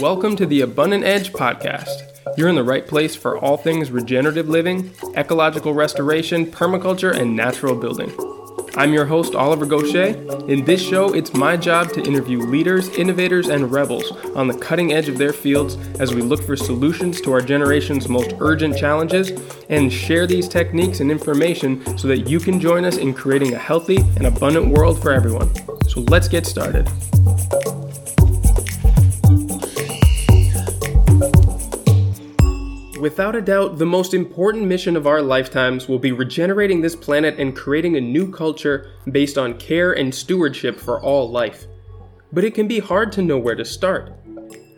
Welcome to the Abundant Edge podcast. You're in the right place for all things regenerative living, ecological restoration, permaculture, and natural building. I'm your host, Oliver Goshey. In this show, it's my job to interview leaders, innovators, and rebels on the cutting edge of their fields as we look for solutions to our generation's most urgent challenges and share these techniques and information so that you can join us in creating a healthy and abundant world for everyone. So let's get started. Without a doubt, the most important mission of our lifetimes will be regenerating this planet and creating a new culture based on care and stewardship for all life. But it can be hard to know where to start.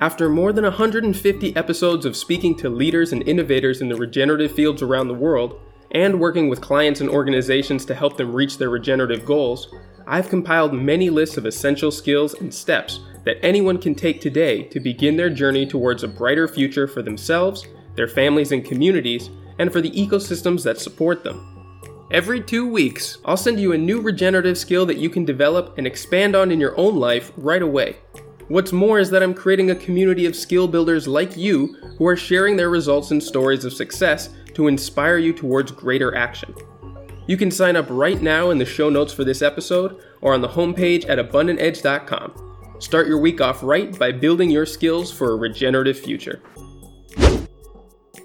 After more than 150 episodes of speaking to leaders and innovators in the regenerative fields around the world, and working with clients and organizations to help them reach their regenerative goals, I've compiled many lists of essential skills and steps that anyone can take today to begin their journey towards a brighter future for themselves their families and communities, and for the ecosystems that support them. Every two weeks, I'll send you a new regenerative skill that you can develop and expand on in your own life right away. What's more is that I'm creating a community of skill builders like you who are sharing their results and stories of success to inspire you towards greater action. You can sign up right now in the show notes for this episode or on the homepage at abundantedge.com. Start your week off right by building your skills for a regenerative future.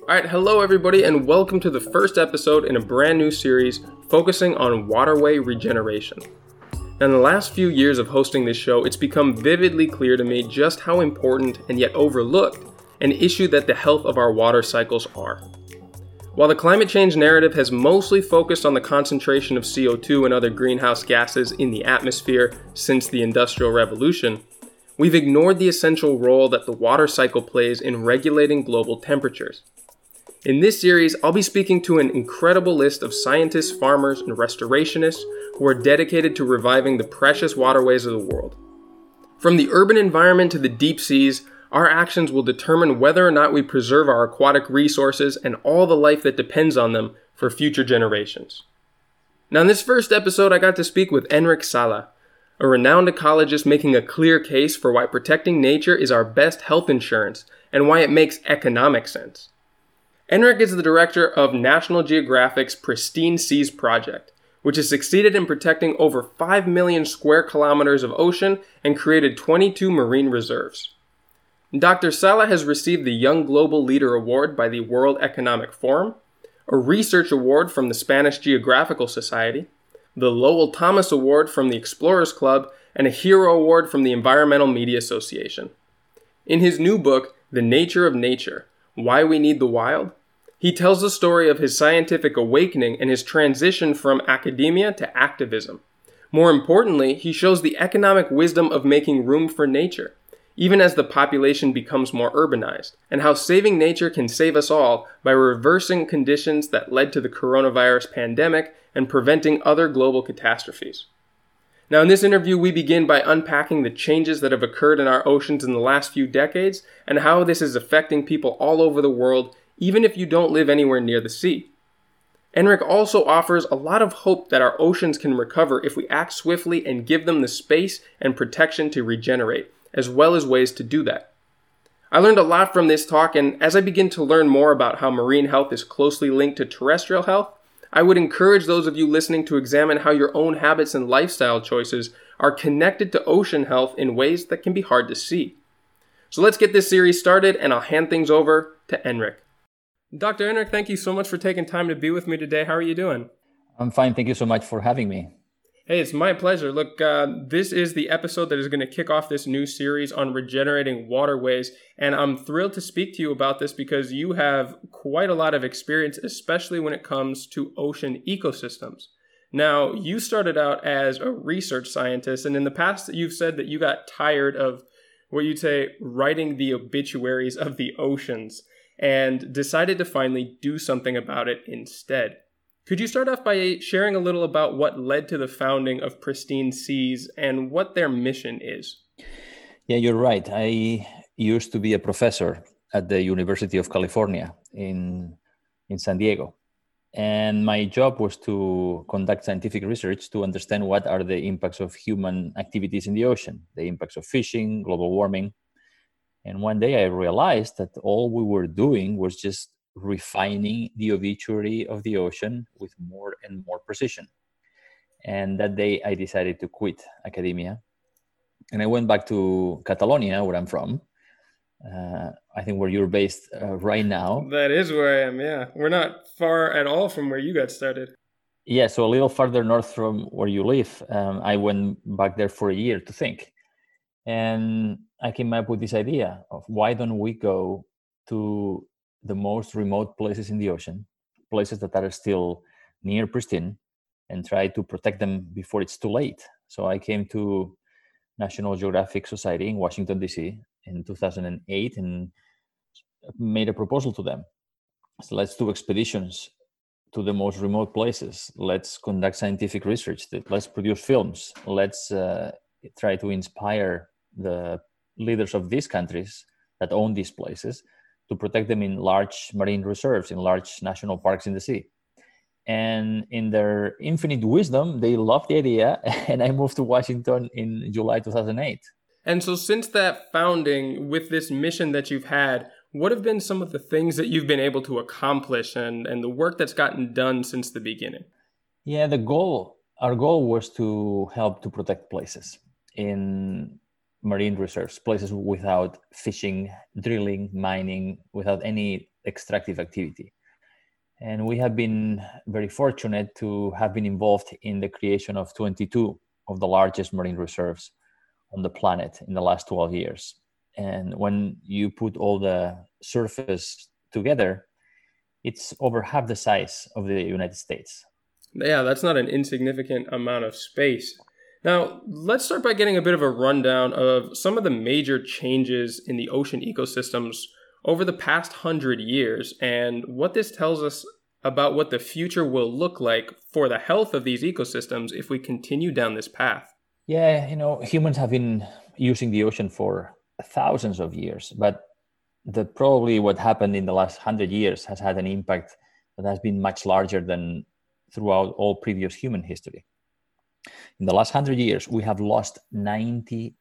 All right, hello everybody, and welcome to the first episode in a brand new series focusing on waterway regeneration. In the last few years of hosting this show, it's become vividly clear to me just how important and yet overlooked an issue that the health of our water cycles are. While the climate change narrative has mostly focused on the concentration of CO2 and other greenhouse gases in the atmosphere since the Industrial Revolution, we've ignored the essential role that the water cycle plays in regulating global temperatures. In this series, I'll be speaking to an incredible list of scientists, farmers, and restorationists who are dedicated to reviving the precious waterways of the world. From the urban environment to the deep seas, our actions will determine whether or not we preserve our aquatic resources and all the life that depends on them for future generations. Now, in this first episode, I got to speak with Enric Sala, a renowned ecologist making a clear case for why protecting nature is our best health insurance and why it makes economic sense. Enric is the director of National Geographic's Pristine Seas Project, which has succeeded in protecting over 5 million square kilometers of ocean and created 22 marine reserves. Dr. Sala has received the Young Global Leader Award by the World Economic Forum, a research award from the Spanish Geographical Society, the Lowell Thomas Award from the Explorers Club, and a Hero Award from the Environmental Media Association. In his new book, The Nature of Nature Why We Need the Wild, he tells the story of his scientific awakening and his transition from academia to activism. More importantly, he shows the economic wisdom of making room for nature, even as the population becomes more urbanized, and how saving nature can save us all by reversing conditions that led to the coronavirus pandemic and preventing other global catastrophes. Now, in this interview, we begin by unpacking the changes that have occurred in our oceans in the last few decades and how this is affecting people all over the world even if you don't live anywhere near the sea. Enric also offers a lot of hope that our oceans can recover if we act swiftly and give them the space and protection to regenerate, as well as ways to do that. I learned a lot from this talk, and as I begin to learn more about how marine health is closely linked to terrestrial health, I would encourage those of you listening to examine how your own habits and lifestyle choices are connected to ocean health in ways that can be hard to see. So let's get this series started, and I'll hand things over to Enric. Dr. Enric, thank you so much for taking time to be with me today. How are you doing? I'm fine. Thank you so much for having me. Hey, it's my pleasure. Look, uh, this is the episode that is going to kick off this new series on regenerating waterways. And I'm thrilled to speak to you about this because you have quite a lot of experience, especially when it comes to ocean ecosystems. Now, you started out as a research scientist, and in the past, you've said that you got tired of what you'd say writing the obituaries of the oceans and decided to finally do something about it instead. Could you start off by sharing a little about what led to the founding of Pristine Seas and what their mission is? Yeah, you're right. I used to be a professor at the University of California in, in San Diego. And my job was to conduct scientific research to understand what are the impacts of human activities in the ocean, the impacts of fishing, global warming, And one day I realized that all we were doing was just refining the obituary of the ocean with more and more precision. And that day I decided to quit academia. And I went back to Catalonia, where I'm from. Uh, I think where you're based uh, right now. That is where I am, yeah. We're not far at all from where you got started. Yeah, so a little farther north from where you live. Um, I went back there for a year to think. And I came up with this idea of why don't we go to the most remote places in the ocean, places that are still near pristine, and try to protect them before it's too late. So I came to National Geographic Society in Washington, D.C. in 2008 and made a proposal to them. So let's do expeditions to the most remote places. Let's conduct scientific research. Let's produce films. Let's uh, try to inspire the leaders of these countries that own these places to protect them in large marine reserves, in large national parks in the sea. And in their infinite wisdom, they loved the idea, and I moved to Washington in July 2008. And so, since that founding, with this mission that you've had, what have been some of the things that you've been able to accomplish and, and the work that's gotten done since the beginning? Yeah, the goal, our goal was to help to protect places in marine reserves, places without fishing, drilling, mining, without any extractive activity. And we have been very fortunate to have been involved in the creation of 22 of the largest marine reserves on the planet in the last 12 years. And when you put all the surface together, it's over half the size of the United States. Yeah, that's not an insignificant amount of space. Now, let's start by getting a bit of a rundown of some of the major changes in the ocean ecosystems over the past hundred years and what this tells us about what the future will look like for the health of these ecosystems if we continue down this path. Yeah, you know, humans have been using the ocean for thousands of years, but the probably what happened in the last hundred years has had an impact that has been much larger than throughout all previous human history. In the last hundred years, we have lost 90%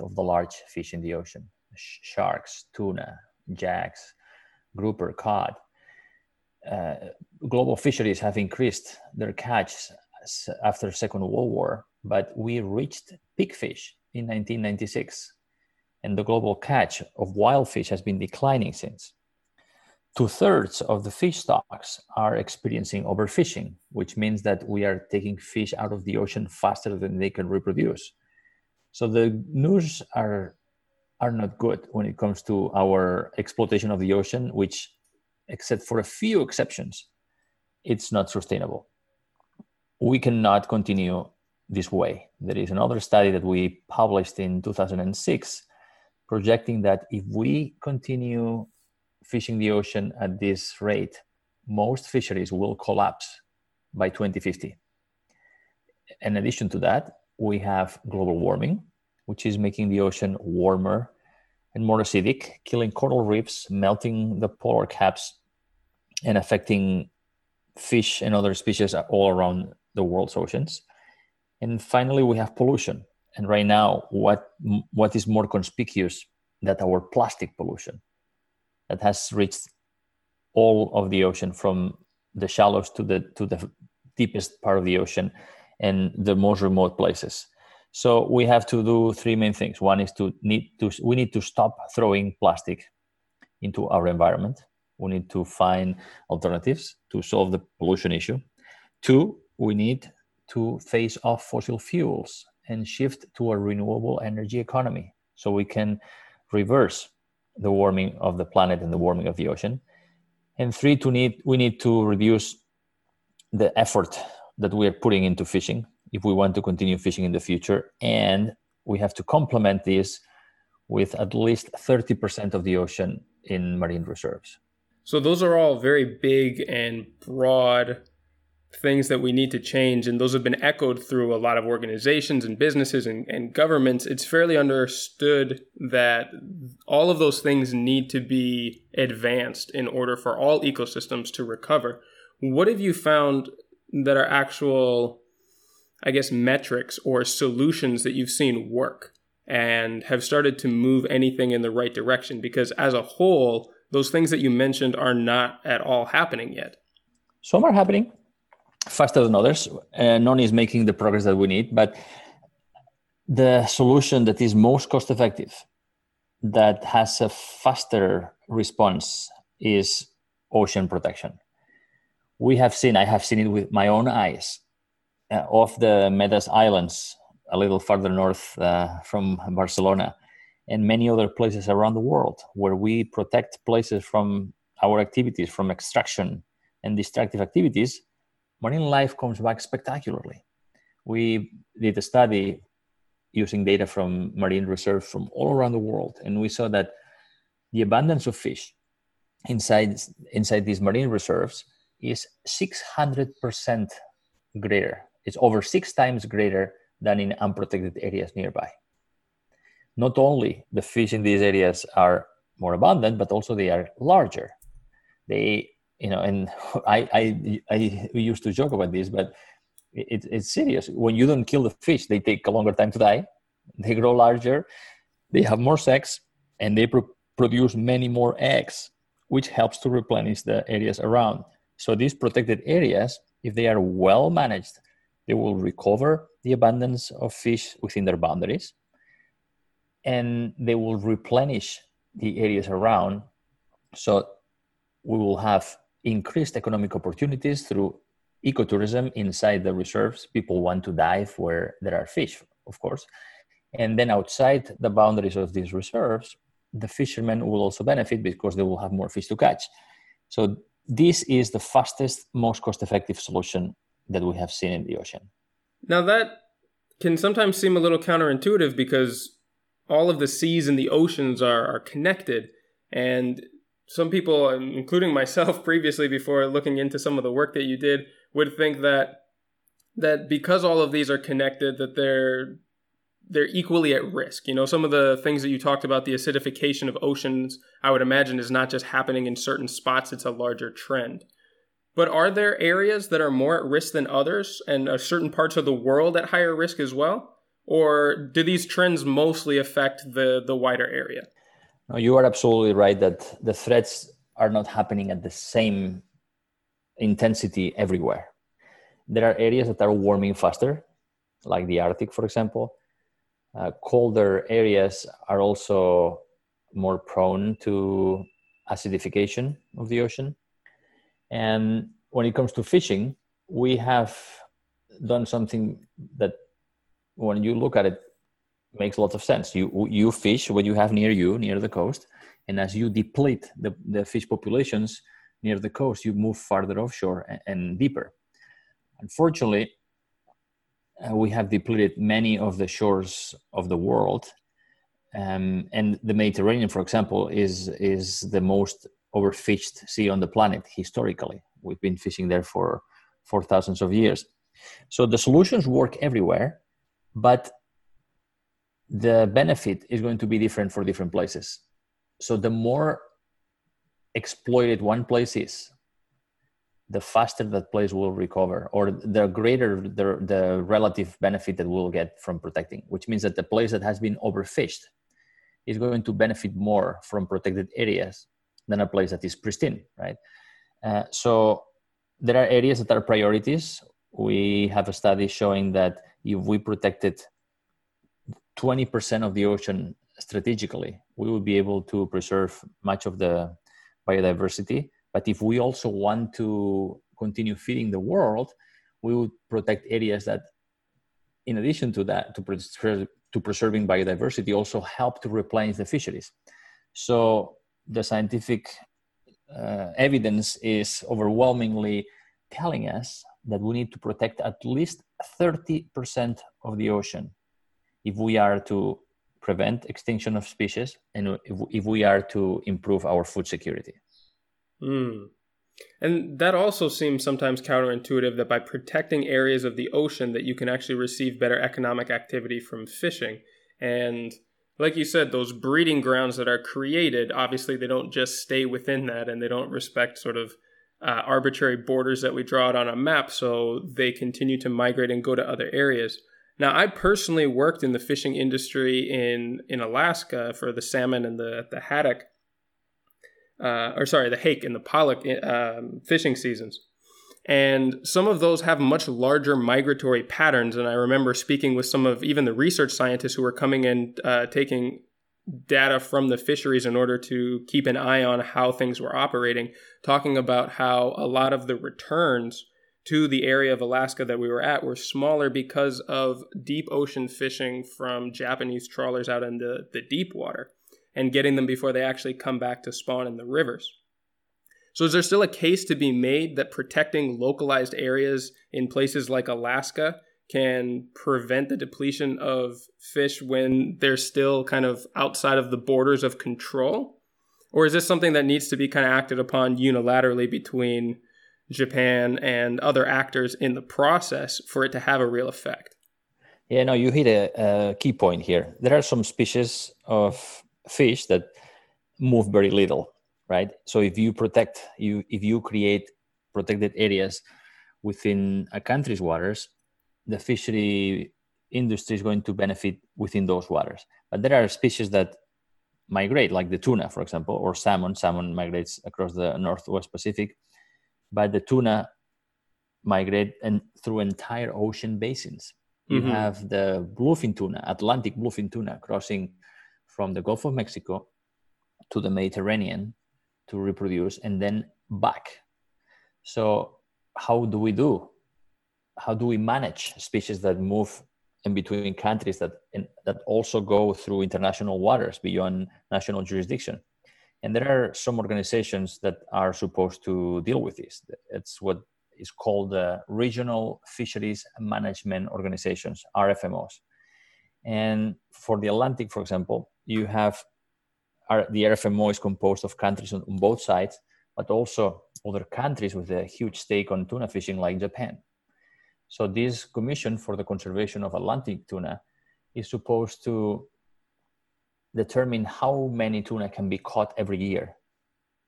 of the large fish in the ocean sharks, tuna, jacks, grouper, cod. Uh, global fisheries have increased their catch after Second World War, but we reached peak fish in 1996, and the global catch of wild fish has been declining since. Two thirds of the fish stocks are experiencing overfishing, which means that we are taking fish out of the ocean faster than they can reproduce. So the news are are not good when it comes to our exploitation of the ocean, which, except for a few exceptions, it's not sustainable. We cannot continue this way. There is another study that we published in 2006 projecting that if we continue fishing the ocean at this rate, most fisheries will collapse by 2050. In addition to that, we have global warming, which is making the ocean warmer and more acidic, killing coral reefs, melting the polar caps, and affecting fish and other species all around the world's oceans. And finally, we have pollution. And right now, what what is more conspicuous than our plastic pollution that has reached all of the ocean from the shallows to the to the deepest part of the ocean and the most remote places. So we have to do three main things. One is to need to we need to stop throwing plastic into our environment. We need to find alternatives to solve the pollution issue. Two, we need to phase off fossil fuels and shift to a renewable energy economy so we can reverse the warming of the planet and the warming of the ocean. And three, to need we need to reduce the effort that we are putting into fishing if we want to continue fishing in the future. And we have to complement this with at least 30% of the ocean in marine reserves. So, those are all very big and broad things that we need to change, and those have been echoed through a lot of organizations and businesses and, and governments. It's fairly understood that all of those things need to be advanced in order for all ecosystems to recover. What have you found that are actual I guess, metrics or solutions that you've seen work? and have started to move anything in the right direction because as a whole those things that you mentioned are not at all happening yet some are happening faster than others. And none is making the progress that we need but the solution that is most cost effective that has a faster response is ocean protection. We have seen i have seen it with my own eyes uh, off the Medes islands a little farther north uh, from Barcelona, and many other places around the world where we protect places from our activities, from extraction and destructive activities, marine life comes back spectacularly. We did a study using data from marine reserves from all around the world, and we saw that the abundance of fish inside inside these marine reserves is 600% greater. It's over six times greater than in unprotected areas nearby. Not only the fish in these areas are more abundant, but also they are larger. They, you know, and I, I, I we used to joke about this, but it, it's serious. When you don't kill the fish, they take a longer time to die. They grow larger, they have more sex, and they pro- produce many more eggs, which helps to replenish the areas around. So these protected areas, if they are well managed, they will recover the abundance of fish within their boundaries and they will replenish the areas around so we will have increased economic opportunities through ecotourism inside the reserves. People want to dive where there are fish of course. And then outside the boundaries of these reserves the fishermen will also benefit because they will have more fish to catch. So this is the fastest most cost effective solution that we have seen in the ocean. Now that can sometimes seem a little counterintuitive because all of the seas and the oceans are, are connected. And some people, um, including myself previously before looking into some of the work that you did, would think that that because all of these are connected, that they're they're equally at risk. You know, some of the things that you talked about, the acidification of oceans, I would imagine is not just happening in certain spots, it's a larger trend. But are there areas that are more at risk than others and are certain parts of the world at higher risk as well? Or do these trends mostly affect the, the wider area? No, you are absolutely right that the threats are not happening at the same intensity everywhere. There are areas that are warming faster, like the Arctic, for example. Uh, colder areas are also more prone to acidification of the ocean. And when it comes to fishing, we have done something that, when you look at it, makes a lot of sense. You you fish what you have near you, near the coast, and as you deplete the, the fish populations near the coast, you move farther offshore and, and deeper. Unfortunately, uh, we have depleted many of the shores of the world, um, and the Mediterranean, for example, is is the most overfished sea on the planet historically. We've been fishing there for for thousands of years. So the solutions work everywhere, but the benefit is going to be different for different places. So the more exploited one place is, the faster that place will recover, or the greater the, the relative benefit that we'll get from protecting, which means that the place that has been overfished is going to benefit more from protected areas than a place that is pristine, right? Uh, so there are areas that are priorities. We have a study showing that if we protected 20% of the ocean strategically, we would be able to preserve much of the biodiversity. But if we also want to continue feeding the world, we would protect areas that, in addition to that, to, preserve, to preserving biodiversity, also help to replenish the fisheries. So the scientific uh, evidence is overwhelmingly telling us that we need to protect at least 30% of the ocean if we are to prevent extinction of species and if, we are to improve our food security. Mm. And that also seems sometimes counterintuitive that by protecting areas of the ocean that you can actually receive better economic activity from fishing. And like you said, those breeding grounds that are created, obviously they don't just stay within that and they don't respect sort of uh, arbitrary borders that we draw out on a map. So they continue to migrate and go to other areas. Now, I personally worked in the fishing industry in in Alaska for the salmon and the the haddock, uh, or sorry, the hake and the pollock um, fishing seasons. And some of those have much larger migratory patterns. And I remember speaking with some of even the research scientists who were coming in, uh, taking data from the fisheries in order to keep an eye on how things were operating, talking about how a lot of the returns to the area of Alaska that we were at were smaller because of deep ocean fishing from Japanese trawlers out in the, the deep water and getting them before they actually come back to spawn in the rivers. So, is there still a case to be made that protecting localized areas in places like Alaska can prevent the depletion of fish when they're still kind of outside of the borders of control? Or is this something that needs to be kind of acted upon unilaterally between Japan and other actors in the process for it to have a real effect? Yeah, no, you hit a, a key point here. There are some species of fish that move very little right so if you protect you if you create protected areas within a country's waters the fishery industry is going to benefit within those waters but there are species that migrate like the tuna for example or salmon salmon migrates across the northwest pacific but the tuna migrate and through entire ocean basins you mm-hmm. have the bluefin tuna atlantic bluefin tuna crossing from the gulf of mexico to the mediterranean to reproduce and then back. So how do we do? How do we manage species that move in between countries that in, that also go through international waters beyond national jurisdiction? And there are some organizations that are supposed to deal with this. It's what is called the Regional Fisheries Management Organizations, RFMOs. And for the Atlantic, for example, you have the RFMO is composed of countries on, on both sides, but also other countries with a huge stake on tuna fishing, like Japan. So this Commission for the Conservation of Atlantic Tuna is supposed to determine how many tuna can be caught every year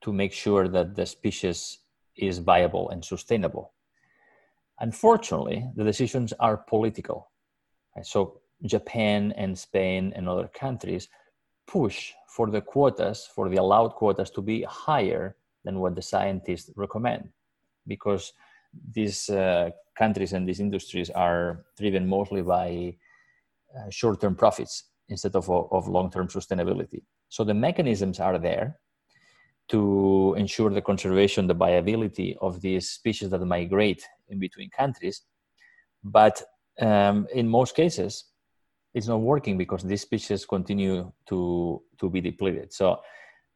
to make sure that the species is viable and sustainable. Unfortunately, the decisions are political. So Japan and Spain and other countries push for the quotas, for the allowed quotas to be higher than what the scientists recommend, because these uh, countries and these industries are driven mostly by uh, short-term profits instead of, of long-term sustainability. So the mechanisms are there to ensure the conservation, the viability of these species that migrate in between countries. But um, in most cases, it's not working because these species continue to to be depleted so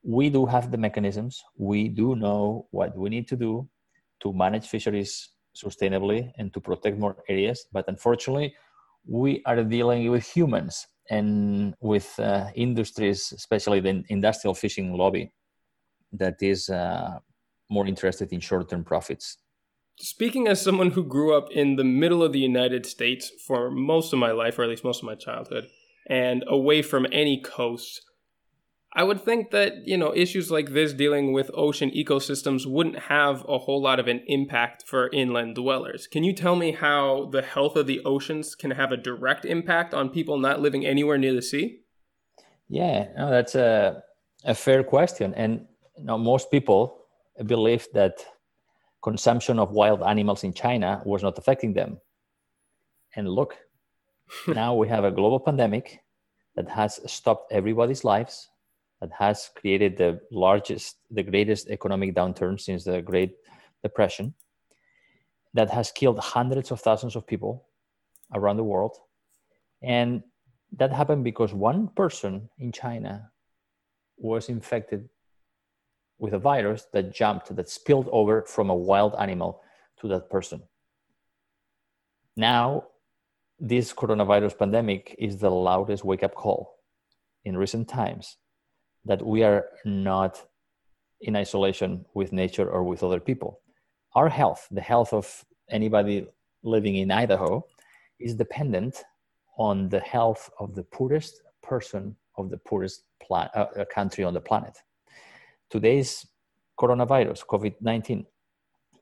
we do have the mechanisms we do know what we need to do to manage fisheries sustainably and to protect more areas but unfortunately we are dealing with humans and with uh, industries especially the industrial fishing lobby that is uh, more interested in short-term profits. Speaking as someone who grew up in the middle of the United States for most of my life, or at least most of my childhood, and away from any coast, I would think that, you know, issues like this dealing with ocean ecosystems wouldn't have a whole lot of an impact for inland dwellers. Can you tell me how the health of the oceans can have a direct impact on people not living anywhere near the sea? Yeah, no, that's a, a fair question. And you know, most people believe that consumption of wild animals in China was not affecting them. And look, now we have a global pandemic that has stopped everybody's lives, that has created the largest, the greatest economic downturn since the Great Depression, that has killed hundreds of thousands of people around the world. And that happened because one person in China was infected with a virus that jumped, that spilled over from a wild animal to that person. Now, this coronavirus pandemic is the loudest wake up call in recent times that we are not in isolation with nature or with other people. Our health, the health of anybody living in Idaho, is dependent on the health of the poorest person of the poorest pla- uh, country on the planet today's coronavirus, COVID 19,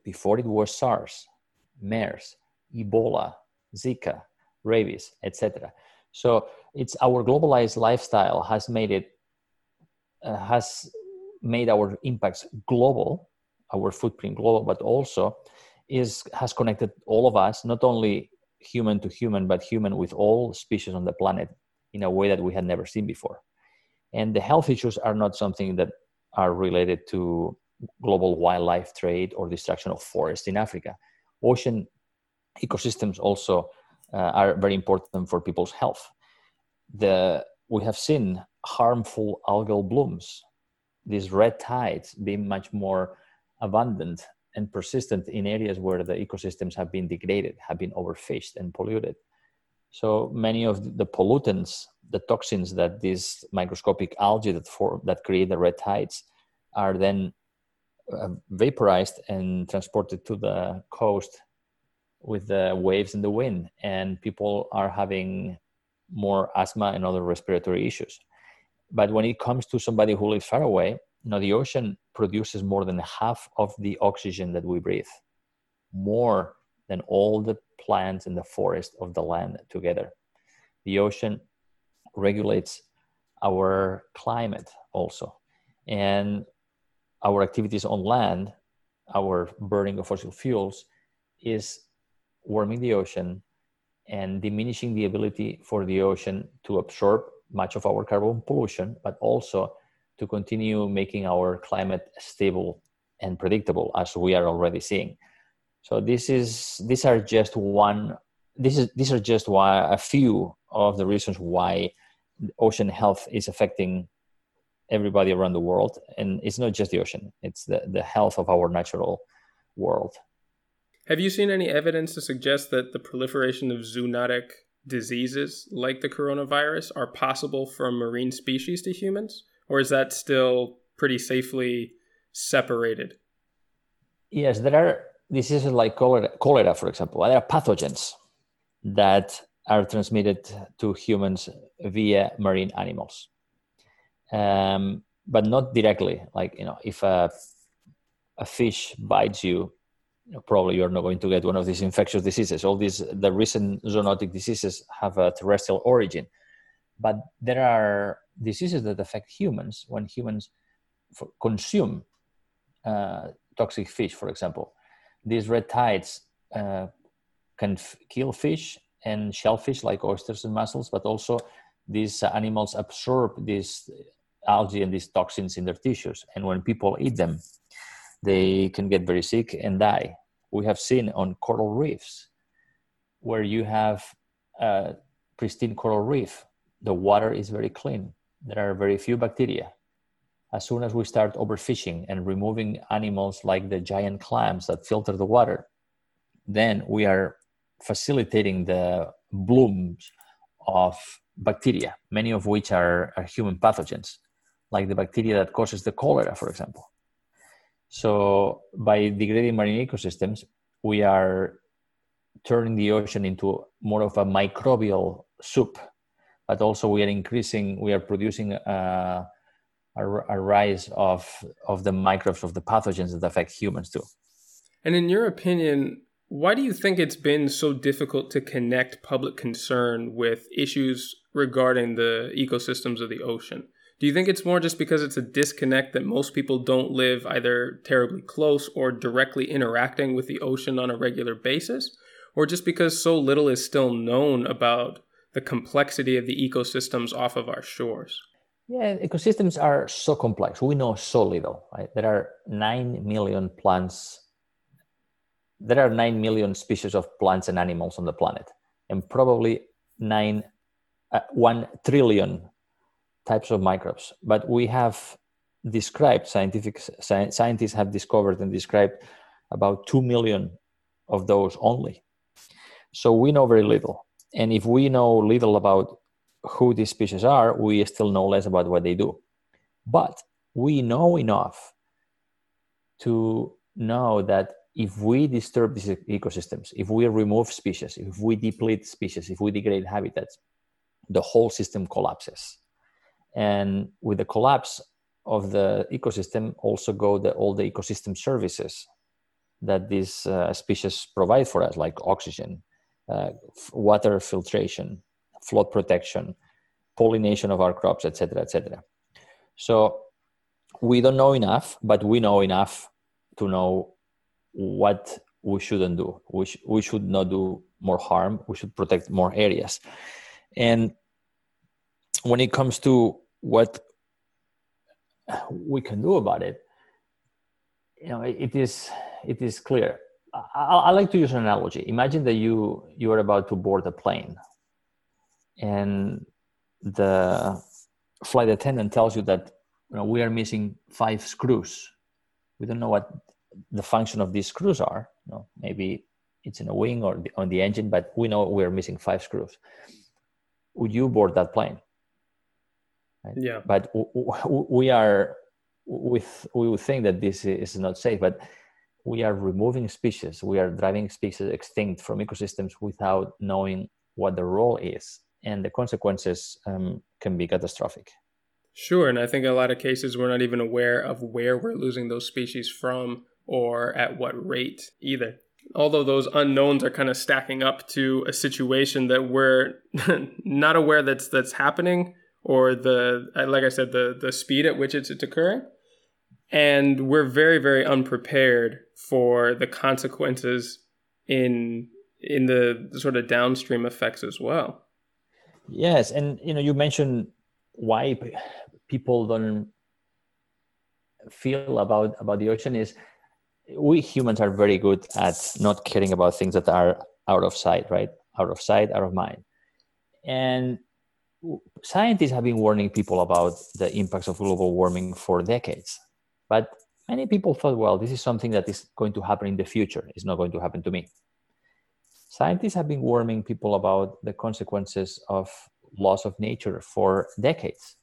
before it was SARS, MERS, Ebola, Zika, rabies, etc. So it's our globalized lifestyle has made it uh, has made our impacts global, our footprint global, but also is has connected all of us, not only human to human, but human with all species on the planet in a way that we had never seen before. And the health issues are not something that are related to global wildlife trade or destruction of forests in Africa. Ocean ecosystems also uh, are very important for people's health. The, we have seen harmful algal blooms, these red tides being much more abundant and persistent in areas where the ecosystems have been degraded, have been overfished and polluted. So many of the pollutants, the toxins that these microscopic algae that form that create the red tides are then uh, vaporized and transported to the coast with the waves and the wind, and people are having more asthma and other respiratory issues. But when it comes to somebody who lives far away, know, the ocean produces more than half of the oxygen that we breathe, more than all the plants in the forest of the land together. The ocean regulates our climate also. And our activities on land, our burning of fossil fuels, is warming the ocean and diminishing the ability for the ocean to absorb much of our carbon pollution, but also to continue making our climate stable and predictable as we are already seeing. So this is these are just one this is these are just why a few of the reasons why ocean health is affecting everybody around the world and it's not just the ocean it's the, the health of our natural world have you seen any evidence to suggest that the proliferation of zoonotic diseases like the coronavirus are possible from marine species to humans? Or is that still pretty safely separated? Yes there are diseases like cholera, cholera for example. There are pathogens that are transmitted to humans via marine animals. Um, but not directly. Like you know, if a a fish bites you, probably you're not going to get one of these infectious diseases. All these the recent zoonotic diseases have a terrestrial origin, but there are diseases that affect humans when humans consume uh, toxic fish, for example. These red tides uh, can f- kill fish and shellfish like oysters and mussels, but also these animals absorb these algae and these toxins in their tissues. And when people eat them, they can get very sick and die. We have seen on coral reefs where you have a pristine coral reef, the water is very clean. There are very few bacteria. As soon as we start overfishing and removing animals like the giant clams that filter the water, then we are facilitating the blooms of bacteria, many of which are, are human pathogens like the bacteria that causes the cholera, for example. So by degrading marine ecosystems, we are turning the ocean into more of a microbial soup, but also we are increasing, we are producing uh, a, a, a rise of, of the microbes, of the pathogens that affect humans too. And in your opinion, why do you think it's been so difficult to connect public concern with issues regarding the ecosystems of the ocean? Do you think it's more just because it's a disconnect that most people don't live either terribly close or directly interacting with the ocean on a regular basis? Or just because so little is still known about the complexity of the ecosystems off of our shores? Yeah, ecosystems are so complex. We know so little. Right? There are 9 million plants. There are 9 million species of plants and animals on the planet, and probably 9, uh, 1 trillion types of microbes. But we have described, scientific sci- scientists have discovered and described about 2 million of those only. So we know very little. And if we know little about who these species are, we still know less about what they do. But we know enough to know that if we disturb these ecosystems, if we remove species, if we deplete species, if we degrade habitats, the whole system collapses. And with the collapse of the ecosystem, also go the, all the ecosystem services that these uh, species provide for us, like oxygen, uh, water filtration, flood protection, pollination of our crops, etc., etc. So we don't know enough, but we know enough to know what we shouldn't do. We, sh- we should not do more harm. We should protect more areas. And when it comes to what we can do about it, you know, it, is it is clear. I, I, like to use an analogy. Imagine that you you are about to board a plane, and the flight attendant tells you that you know, we are missing five screws. We don't know what the function of these screws are. You know, maybe it's in a wing or on the engine, but we know we're missing five screws. Would you board that plane? Right? Yeah. But we are with we would think that this is not safe, but we are removing species. We are driving species extinct from ecosystems without knowing what the role is, and the consequences um, can be catastrophic. Sure, and I think in a lot of cases we're not even aware of where we're losing those species from or at what rate either. Although those unknowns are kind of stacking up to a situation that we're not aware that's that's happening or the uh, like I said the the speed at which it's, it's occurring. And we're very very unprepared for the consequences in in the sort of downstream effects as well. Yes, and you know you mentioned why people don't feel about about the ocean is we humans are very good at not caring about things that are out of sight right? Out of sight out of mind. And scientists have been warning people about the impacts of global warming for decades but many people thought well this is something that is going to happen in the future. It's not going to happen to me. Scientists have been warning people about the consequences of loss of nature for decades.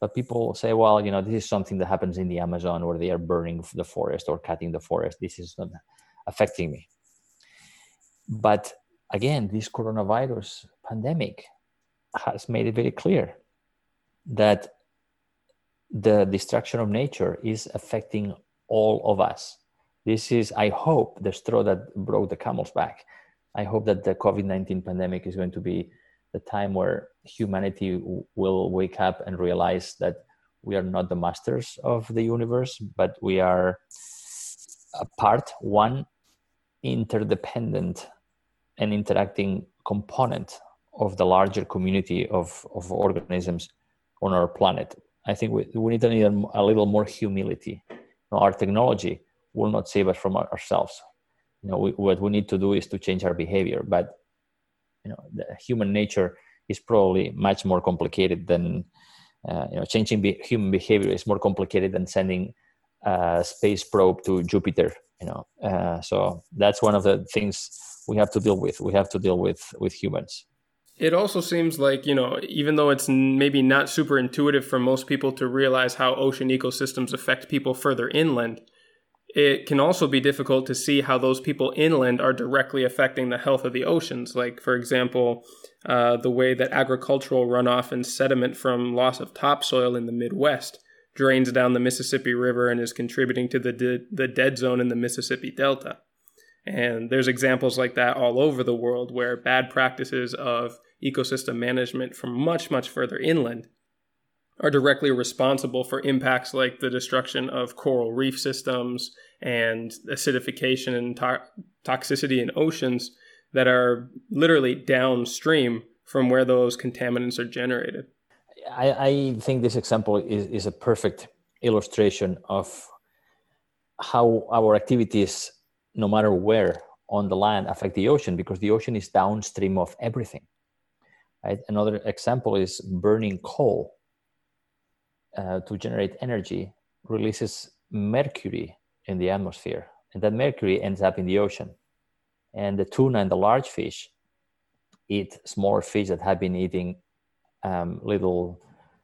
But people say well you know this is something that happens in the amazon where they are burning the forest or cutting the forest. This is not affecting me. But again this coronavirus pandemic has made it very clear that the destruction of nature is affecting all of us. This is i hope the straw that broke the camel's back. I hope that the covid-19 pandemic is going to be the time where humanity w- will wake up and realize that we are not the masters of the universe, but we are a part, one interdependent and interacting component of the larger community of, of organisms on our planet. I think we, we need need a, a little more humility. our technology will not save us from ourselves. You know, we, what we need to do is to change our behavior, but you know the human nature is probably much more complicated than uh, you know changing be- human behavior is more complicated than sending a space probe to jupiter you know uh, so that's one of the things we have to deal with we have to deal with with humans it also seems like you know even though it's maybe not super intuitive for most people to realize how ocean ecosystems affect people further inland it can also be difficult to see how those people inland are directly affecting the health of the oceans. Like, for example, uh, the way that agricultural runoff and sediment from loss of topsoil in the Midwest drains down the Mississippi River and is contributing to the, de- the dead zone in the Mississippi Delta. And there's examples like that all over the world where bad practices of ecosystem management from much, much further inland are directly responsible for impacts like the destruction of coral reef systems and acidification and to- toxicity in oceans that are literally downstream from where those contaminants are generated. I, I think this example is, is a perfect illustration of how our activities, no matter where on the land, affect the ocean because the ocean is downstream of everything. Right? Another example is burning coal uh, to generate energy releases mercury in the atmosphere, and that mercury ends up in the ocean. And the tuna and the large fish eat smaller fish that have been eating um, little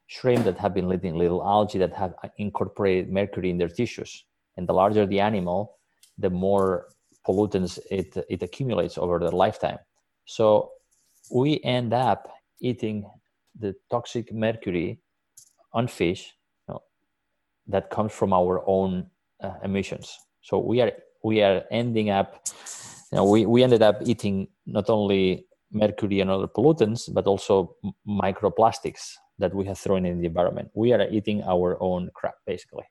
shrimp that have been eating little algae that have incorporated mercury in their tissues. And the larger the animal, the more pollutants it, it accumulates over their lifetime. So we end up eating the toxic mercury on fish you know, that comes from our own uh, emissions. So we are we are ending up you know, we, we ended up eating not only mercury and other pollutants, but also microplastics that we have thrown in the environment. We are eating our own crap, basically.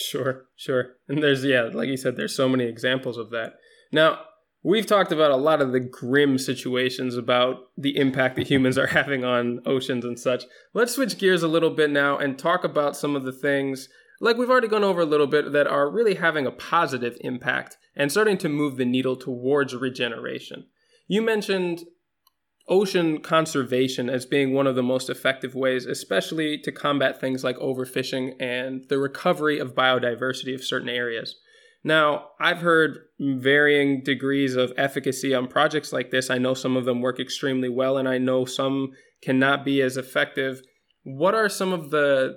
Sure, sure. And there's, yeah, like you said, there's so many examples of that. Now, we've talked about a lot of the grim situations about the impact that humans are having on oceans and such. Let's switch gears a little bit now and talk about some of the things, like we've already gone over a little bit, that are really having a positive impact and starting to move the needle towards regeneration. You mentioned ocean conservation as being one of the most effective ways, especially to combat things like overfishing and the recovery of biodiversity of certain areas. Now, I've heard varying degrees of efficacy on projects like this. I know some of them work extremely well, and I know some cannot be as effective. What are some of the,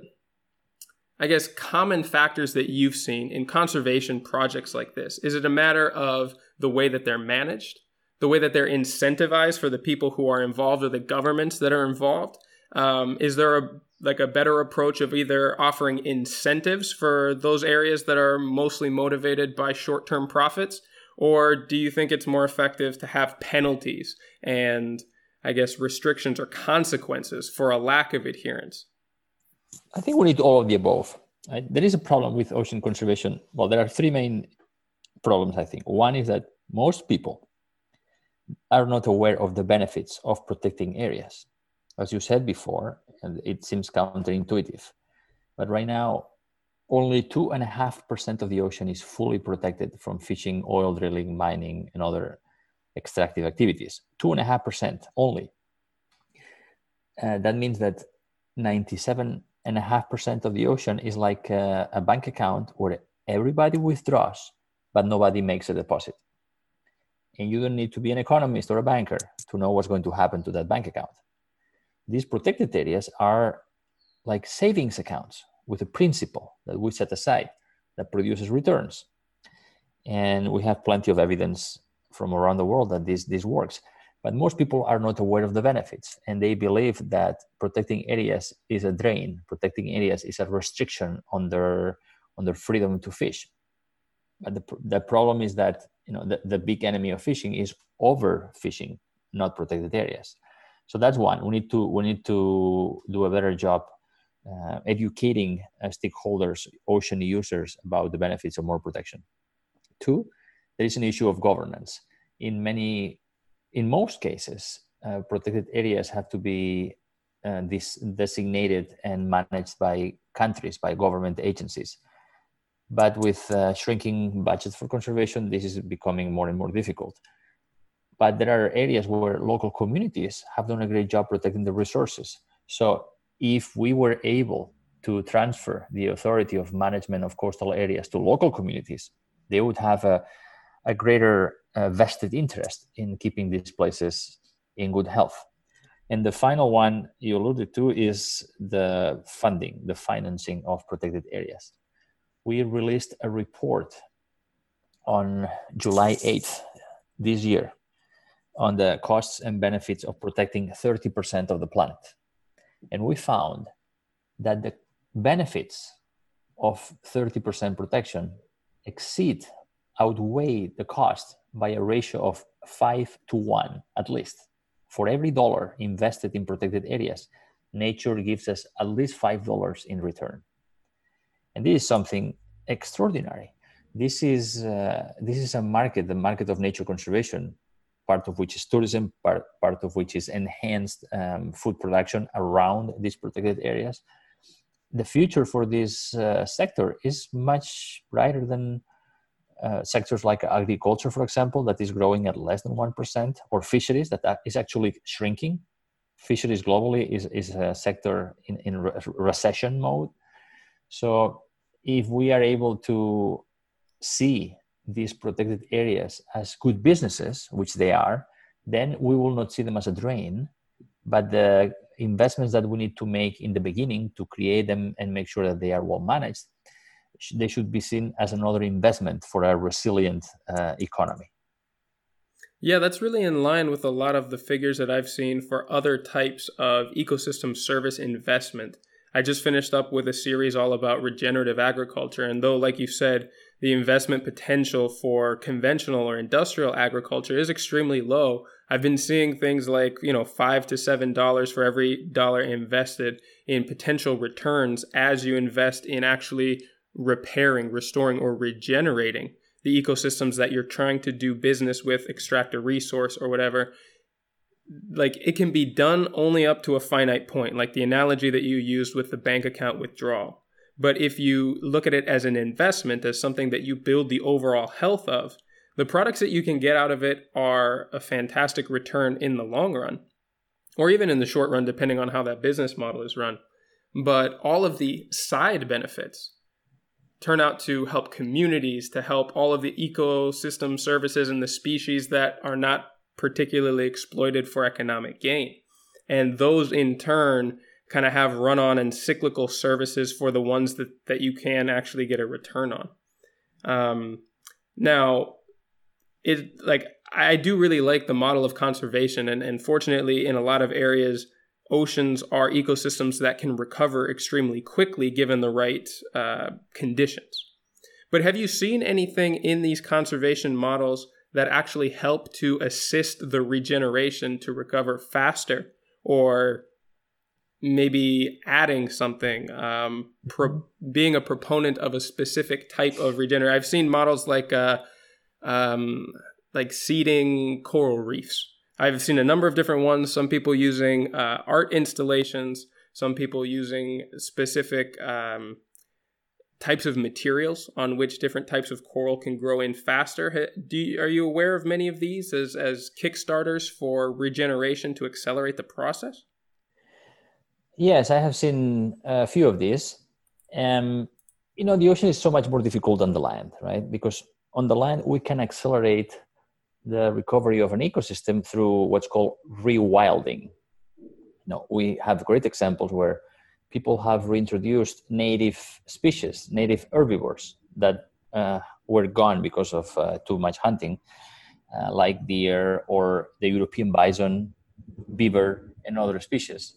I guess, common factors that you've seen in conservation projects like this? Is it a matter of the way that they're managed? The way that they're incentivized for the people who are involved or the governments that are involved? Um, is there a like a better approach of either offering incentives for those areas that are mostly motivated by short-term profits, or do you think it's more effective to have penalties and I guess restrictions or consequences for a lack of adherence? I think we need all of the above. Right? There is a problem with ocean conservation. Well, there are three main problems, I think. One is that most people are not aware of the benefits of protecting areas. As you said before, and it seems counterintuitive, but right now, only 2.5% of the ocean is fully protected from fishing, oil drilling, mining, and other extractive activities. 2.5% only. Uh, that means that 97.5% of the ocean is like a, a bank account where everybody withdraws, but nobody makes a deposit and you don't need to be an economist or a banker to know what's going to happen to that bank account. These protected areas are like savings accounts with a principal that we set aside that produces returns. And we have plenty of evidence from around the world that this, this works. But most people are not aware of the benefits and they believe that protecting areas is a drain, protecting areas is a restriction on their, on their freedom to fish. But the, the problem is that you know the, the big enemy of fishing is overfishing not protected areas. So that's one. We need to we need to do a better job uh, educating uh, stakeholders ocean users about the benefits of more protection. Two there is an issue of governance. In many in most cases uh, protected areas have to be uh, this designated and managed by countries by government agencies but with uh, shrinking budgets for conservation, this is becoming more and more difficult. But there are areas where local communities have done a great job protecting the resources. So if we were able to transfer the authority of management of coastal areas to local communities, they would have a, a greater uh, vested interest in keeping these places in good health. And the final one you alluded to is the funding, the financing of protected areas we released a report on July 8th this year on the costs and benefits of protecting 30% of the planet. And we found that the benefits of 30% protection exceed, outweigh the cost by a ratio of five to one at least. For every dollar invested in protected areas, nature gives us at least $5 in return and this is something extraordinary. This is uh, this is a market, the market of nature conservation, part of which is tourism, part part of which is enhanced um, food production around these protected areas. The future for this uh, sector is much brighter than uh, sectors like agriculture, for example, that is growing at less than 1%, or fisheries that is actually shrinking. Fisheries globally is, is a sector in, in re- recession mode. So if we are able to see these protected areas as good businesses, which they are, then we will not see them as a drain. But the investments that we need to make in the beginning to create them and make sure that they are well managed, they should be seen as another investment for a resilient uh, economy. Yeah, that's really in line with a lot of the figures that I've seen for other types of ecosystem service investment. I just finished up with a series all about regenerative agriculture. And though, like you said, the investment potential for conventional or industrial agriculture is extremely low. I've been seeing things like, you know, five to seven dollars for every dollar invested in potential returns as you invest in actually repairing, restoring, or regenerating the ecosystems that you're trying to do business with, extract a resource or whatever. Like it can be done only up to a finite point, like the analogy that you used with the bank account withdrawal. But if you look at it as an investment, as something that you build the overall health of, the products that you can get out of it are a fantastic return in the long run, or even in the short run, depending on how that business model is run. But all of the side benefits turn out to help communities, to help all of the ecosystem services and the species that are not particularly exploited for economic gain. And those in turn kind of have run on and cyclical services for the ones that, that you can actually get a return on. Um, now, it like I do really like the model of conservation, and, and fortunately, in a lot of areas, oceans are ecosystems that can recover extremely quickly given the right uh, conditions. But have you seen anything in these conservation models that actually help to assist the regeneration to recover faster or maybe adding something, um, pro- being a proponent of a specific type of regeneration? I've seen models like uh, um, like seeding coral reefs I've seen a number of different ones. Some people using uh, art installations, some people using specific um, types of materials on which different types of coral can grow in faster. You, are you aware of many of these as, as kickstarters for regeneration to accelerate the process? Yes, I have seen a few of these. Um, you know, the ocean is so much more difficult than the land, right? Because on the land, we can accelerate the recovery of an ecosystem through what's called rewilding. You know, we have great examples where people have reintroduced native species, native herbivores that uh, were gone because of uh, too much hunting, uh, like deer or the European bison, beaver, and other species.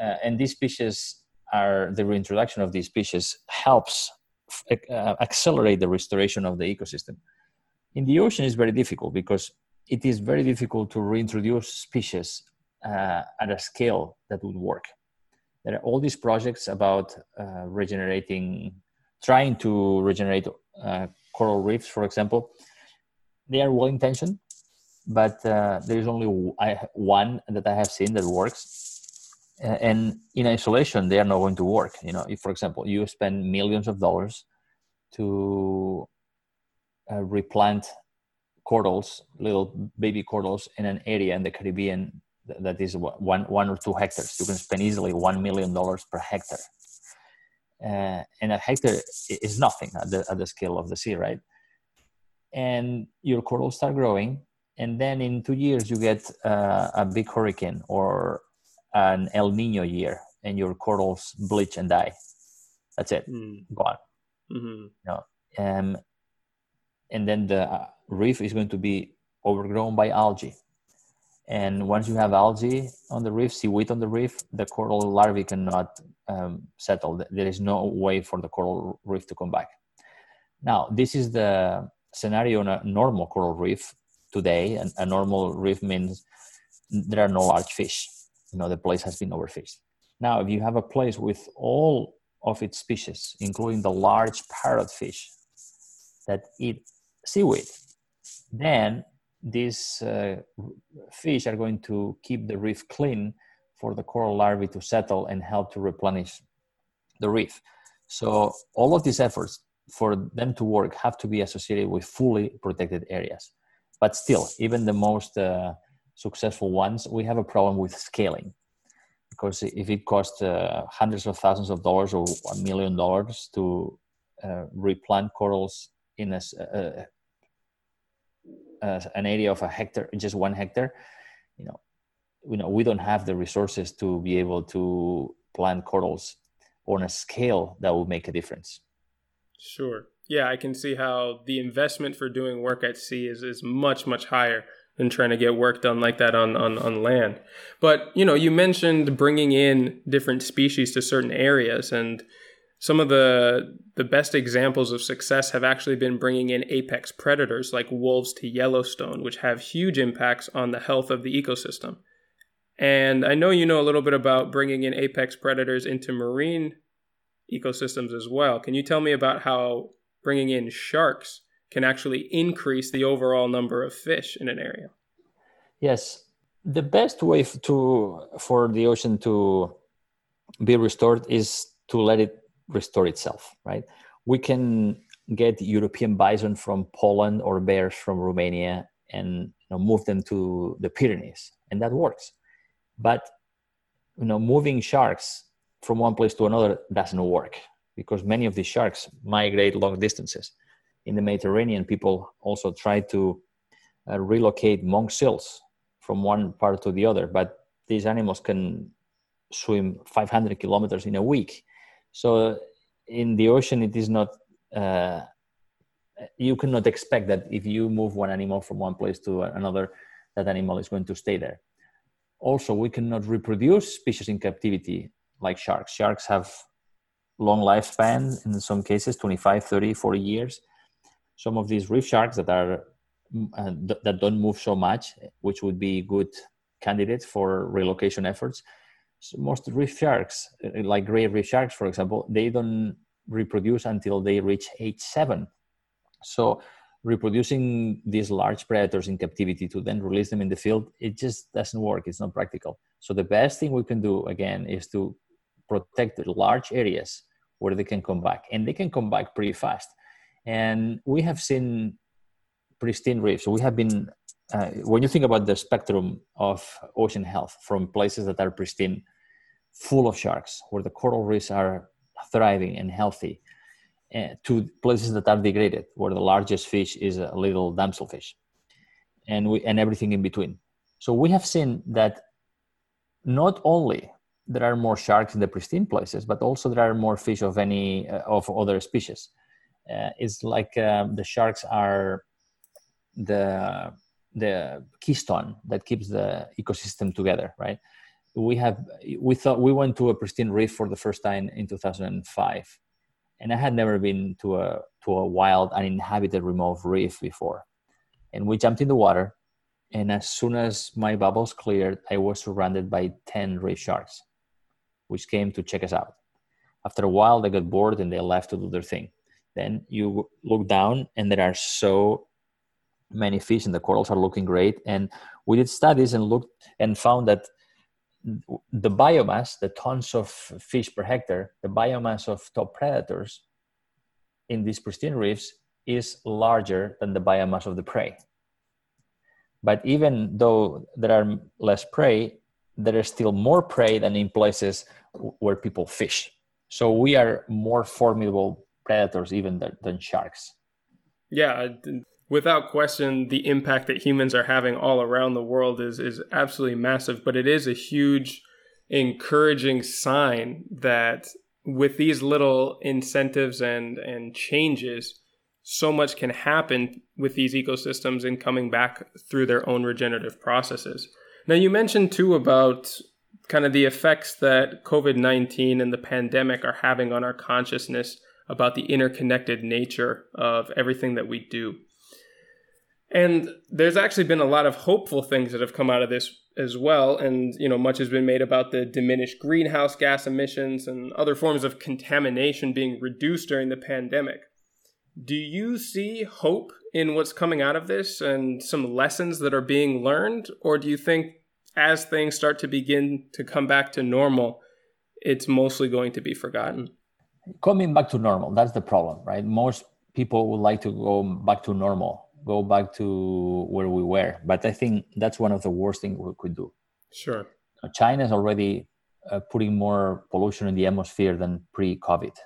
Uh, and these species are the reintroduction of these species helps uh, accelerate the restoration of the ecosystem in the ocean is very difficult because it is very difficult to reintroduce species uh, at a scale that would work. There are all these projects about uh, regenerating, trying to regenerate uh, coral reefs, for example. They are well intentioned, but uh, there is only one that I have seen that works. And in isolation, they are not going to work. You know, if, for example, you spend millions of dollars to uh, replant corals, little baby corals, in an area in the Caribbean that is one one or two hectares. You can spend easily one million dollars per hectare, uh, and a hectare is nothing at the at the scale of the sea, right? And your corals start growing, and then in two years you get uh, a big hurricane or an El Nino year, and your corals bleach and die. That's it, mm. gone. Mm-hmm. Know, um, and then the uh, reef is going to be overgrown by algae. And once you have algae on the reef, seaweed on the reef, the coral larvae cannot um, settle. There is no way for the coral reef to come back. Now, this is the scenario on a normal coral reef today. And a normal reef means there are no large fish. You know, the place has been overfished. Now, if you have a place with all of its species, including the large parrotfish that eat seaweed. Then these uh, fish are going to keep the reef clean for the coral larvae to settle and help to replenish the reef. So all of these efforts for them to work have to be associated with fully protected areas. But still, even the most uh, successful ones, we have a problem with scaling. Because if it costs uh, hundreds of thousands of dollars or a million dollars to uh, replant corals in a, a, uh, an area of a hectare, just one hectare, you know, you know, we don't have the resources to be able to plant corals on a scale that will make a difference. Sure. Yeah, I can see how the investment for doing work at sea is, is much, much higher than trying to get work done like that on, on, on land. But, you know, you mentioned bringing in different species to certain areas and some of the the best examples of success have actually been bringing in apex predators like wolves to Yellowstone, which have huge impacts on the health of the ecosystem. And I know you know a little bit about bringing in apex predators into marine ecosystems as well. Can you tell me about how bringing in sharks can actually increase the overall number of fish in an area? Yes, the best way to for the ocean to be restored is to let it restore itself, right? We can get European bison from Poland or bears from Romania and you know, move them to the Pyrenees, and that works. But you know, moving sharks from one place to another doesn't work because many of these sharks migrate long distances. In the Mediterranean, people also try to uh, relocate monk seals from one part to the other, but these animals can swim 500 kilometers in a week so in the ocean, it is not. Uh, you cannot expect that if you move one animal from one place to another, that animal is going to stay there. Also, we cannot reproduce species in captivity like sharks. Sharks have long lifespan in some cases 25 30 40 years some of these reef sharks that are uh, that don't move so much which would be good candidates for relocation efforts most reef sharks, uh, like gray reef sharks, for example, they don't reproduce until they reach age seven. So reproducing these large predators in captivity to then release them in the field, it just doesn't work. It's not practical. So the best thing we can do again is to protect the large areas where they can come back, and they can come back pretty fast. And we have seen pristine reefs. So we have been uh, when you think about the spectrum of ocean health from places that are pristine, full of sharks, where the coral reefs are thriving and healthy, uh, to places that are degraded, where the largest fish is a little damselfish, and we and everything in between. So we have seen that not only there are more sharks in the pristine places, but also there are more fish of any uh, of other species. Uh, it's like um, the sharks are the the keystone that keeps the ecosystem together, right? We have we thought we went to a pristine reef for the first time in 2005, and I had never been to a to a wild uninhabited remote reef before, and we jumped in the water, and as soon as my bubbles cleared, I was surrounded by 10 reef sharks, which came to check us out. After a while, they got bored and they left to do their thing. Then you look down, and there are so many fish and the corals are looking great. And we did studies and looked and found that the biomass the tons of fish per hectare the biomass of top predators in these pristine reefs is larger than the biomass of the prey. But even though there are less prey there is still more prey than in places where people fish. So we are more formidable predators even than, than sharks. Yeah without question, the impact that humans are having all around the world is is absolutely massive. But it is a huge, encouraging sign that with these little incentives and and changes, so much can happen with these ecosystems in coming back through their own regenerative processes. Now, you mentioned too about kind of the effects that COVID 19 and the pandemic are having on our consciousness about the interconnected nature of everything that we do. And there's actually been a lot of hopeful things that have come out of this as well. And, you know, much has been made about the diminished greenhouse gas emissions and other forms of contamination being reduced during the pandemic. Do you see hope in what's coming out of this and some lessons that are being learned? Or do you think as things start to begin to come back to normal, it's mostly going to be forgotten? Coming back to normal, that's the problem, right? Most people would like to go back to normal go back to where we were. But I think that's one of the worst things we could do. Sure. China is already uh, putting more pollution in the atmosphere than pre-COVID.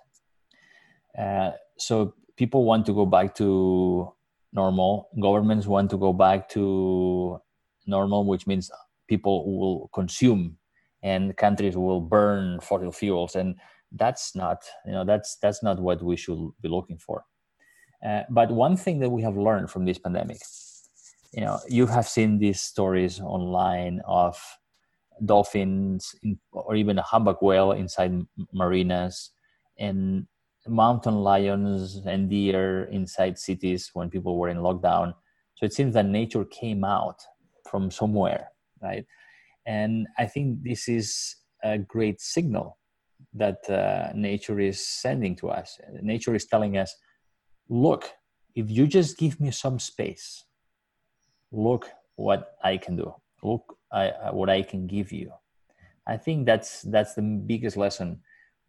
Uh, so people want to go back to normal. Governments want to go back to normal, which means people will consume and countries will burn fossil fuels and that's not you know that's that's not what we should be looking for uh, but one thing that we have learned from this pandemic, you know, you have seen these stories online of dolphins in, or even a humpback whale inside marinas, and mountain lions and deer inside cities when people were in lockdown. So it seems that nature came out from somewhere, right? And I think this is a great signal that uh, nature is sending to us. Nature is telling us, look, if you just give me some space, look what I can do. Look I, uh, what I can give you. I think that's that's the biggest lesson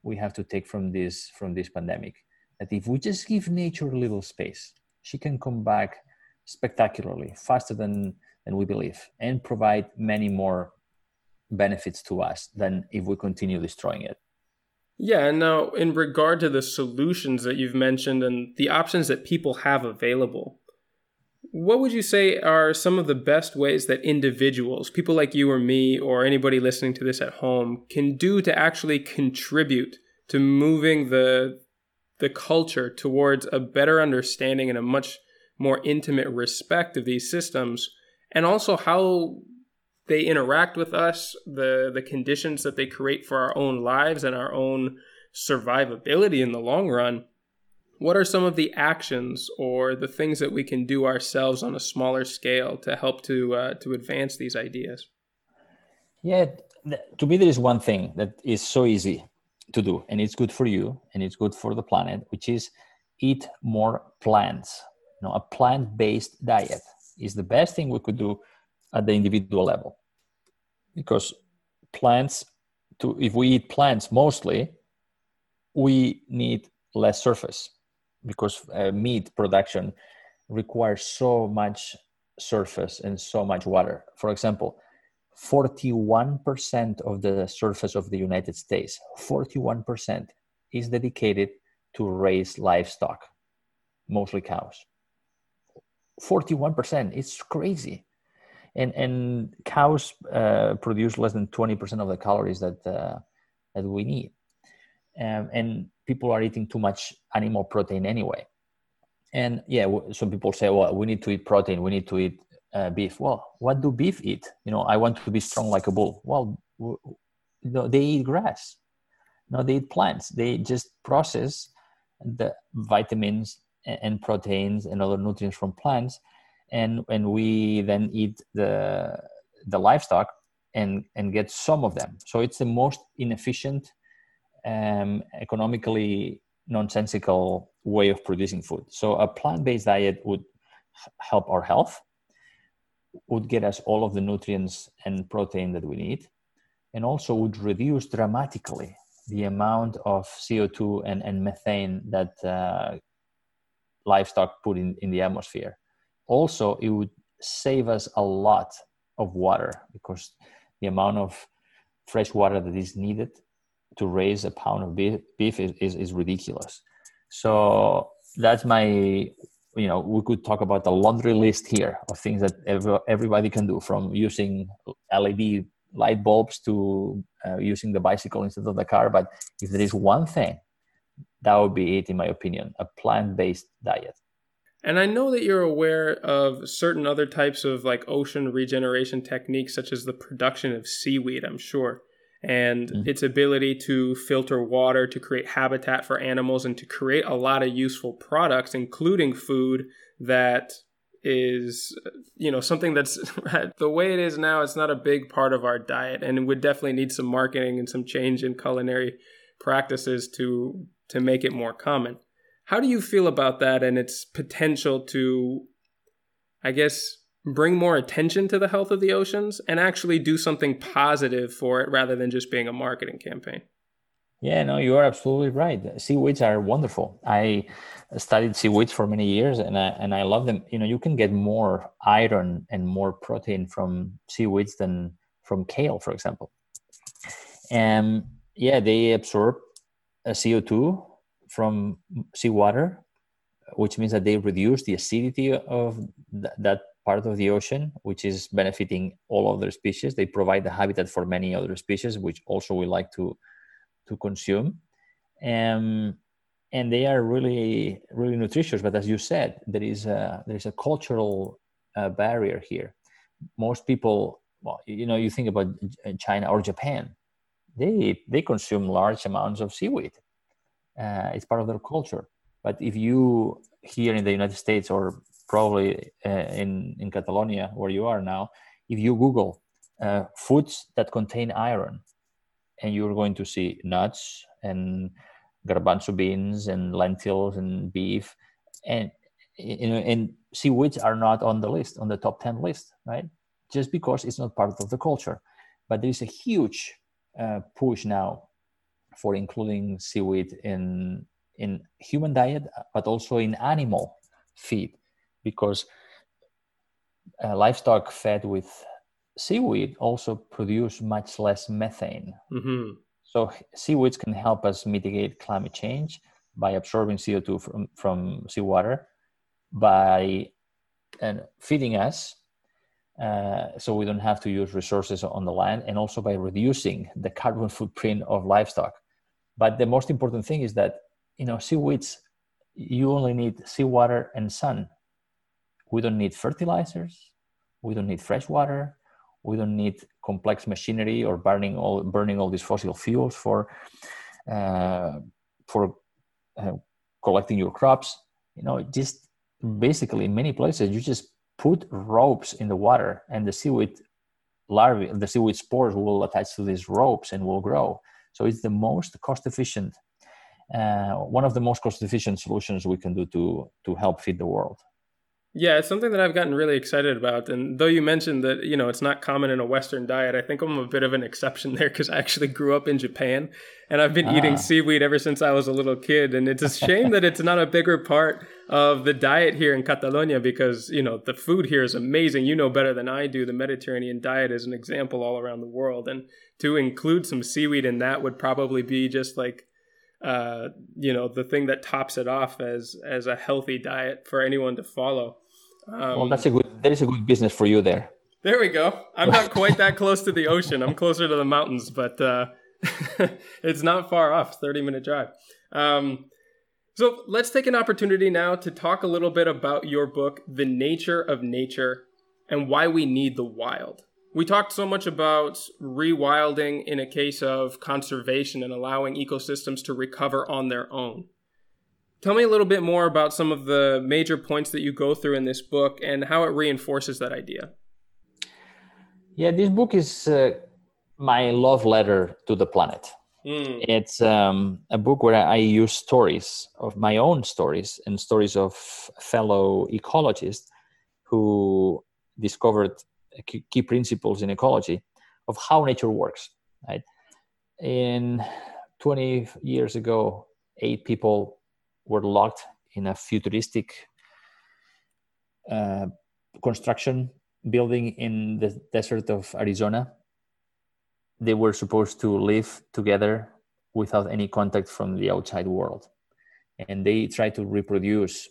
we have to take from this from this pandemic. That if we just give nature a little space, she can come back spectacularly, faster than than we believe, and provide many more benefits to us than if we continue destroying it. Yeah, and now in regard to the solutions that you've mentioned and the options that people have available, what would you say are some of the best ways that individuals, people like you or me, or anybody listening to this at home, can do to actually contribute to moving the the culture towards a better understanding and a much more intimate respect of these systems, and also how they interact with us, the the conditions that they create for our own lives and our own survivability in the long run what are some of the actions or the things that we can do ourselves on a smaller scale to help to uh, to advance these ideas? Yeah, to me, there is one thing that is so easy to do, and it's good for you, and it's good for the planet, which is eat more plants. You know, a plant-based diet is the best thing we could do at the individual level, because plants. To if we eat plants mostly, we need less surface because uh, meat production requires so much surface and so much water. For example, 41% of the surface of the United States, 41% is dedicated to raise livestock, mostly cows. 41%, it's crazy. And, and cows uh, produce less than 20% of the calories that, uh, that we need. Um, and people are eating too much animal protein anyway. And yeah, some people say, well, we need to eat protein, we need to eat uh, beef. Well, what do beef eat? You know, I want to be strong like a bull. Well, you know, they eat grass. No, they eat plants. They just process the vitamins and proteins and other nutrients from plants, and and we then eat the the livestock and and get some of them. So it's the most inefficient um, economically nonsensical way of producing food. So a plant-based diet would help our health, would get us all of the nutrients and protein that we need, and also would reduce dramatically the amount of CO2 and, and methane that uh, livestock put in, in the atmosphere. Also, it would save us a lot of water because the amount of fresh water that is needed to raise a pound of beef, beef is, is, is ridiculous. So that's my, you know, we could talk about the laundry list here of things that every, everybody can do from using LED light bulbs to uh, using the bicycle instead of the car. But if there is one thing, that would be it, in my opinion, a plant based diet. And I know that you're aware of certain other types of like ocean regeneration techniques, such as the production of seaweed, I'm sure and mm. its ability to filter water, to create habitat for animals, and to create a lot of useful products, including food that is you know something that's the way it is now it's not a big part of our diet and it would definitely need some marketing and some change in culinary practices to to make it more common how do you feel about that and its potential to i guess bring more attention to the health of the oceans and actually do something positive for it rather than just being a marketing campaign. Yeah, no, you are absolutely right. Seaweeds are wonderful. I studied seaweeds for many years and I, and I love them. You know, you can get more iron and more protein from seaweeds than from kale, for example. And yeah, they absorb CO2 from seawater, which means that they reduce the acidity of th- that part of the ocean, which is benefiting all other species. They provide the habitat for many other species, which also we like to to consume. Um, and they are really really nutritious. But as you said, there is a there is a cultural uh, barrier here. Most people, well, you know, you think about China or Japan, they they consume large amounts of seaweed. Uh, it's part of their culture. But if you here in the United States or probably uh, in in Catalonia where you are now, if you Google uh, foods that contain iron, and you're going to see nuts and garbanzo beans and lentils and beef, and you know, and seaweeds are not on the list on the top ten list, right? Just because it's not part of the culture. But there is a huge uh, push now for including seaweed in in human diet, but also in animal feed, because uh, livestock fed with seaweed also produce much less methane. Mm-hmm. So seaweeds can help us mitigate climate change by absorbing CO2 from, from seawater, by and feeding us uh, so we don't have to use resources on the land and also by reducing the carbon footprint of livestock but the most important thing is that you know seaweeds you only need seawater and sun. We don't need fertilizers. We don't need fresh water. We don't need complex machinery or burning all burning all these fossil fuels for uh, for uh, collecting your crops. You know just basically in many places you just put ropes in the water and the seaweed larvae the seaweed spores will attach to these ropes and will grow so it's the most cost efficient uh, one of the most cost efficient solutions we can do to to help feed the world yeah, it's something that I've gotten really excited about. And though you mentioned that, you know, it's not common in a Western diet, I think I'm a bit of an exception there because I actually grew up in Japan and I've been ah. eating seaweed ever since I was a little kid. And it's a shame that it's not a bigger part of the diet here in Catalonia because, you know, the food here is amazing. You know better than I do. The Mediterranean diet is an example all around the world. And to include some seaweed in that would probably be just like, uh, you know, the thing that tops it off as as a healthy diet for anyone to follow. Um, well, that's a good. That is a good business for you there. There we go. I'm not quite that close to the ocean. I'm closer to the mountains, but uh, it's not far off. 30 minute drive. Um, so let's take an opportunity now to talk a little bit about your book, The Nature of Nature, and why we need the wild. We talked so much about rewilding in a case of conservation and allowing ecosystems to recover on their own. Tell me a little bit more about some of the major points that you go through in this book and how it reinforces that idea. Yeah, this book is uh, my love letter to the planet. Mm. It's um, a book where I use stories of my own stories and stories of fellow ecologists who discovered key principles in ecology of how nature works. Right? In 20 years ago, eight people were locked in a futuristic uh, construction building in the desert of Arizona. They were supposed to live together without any contact from the outside world. And they tried to reproduce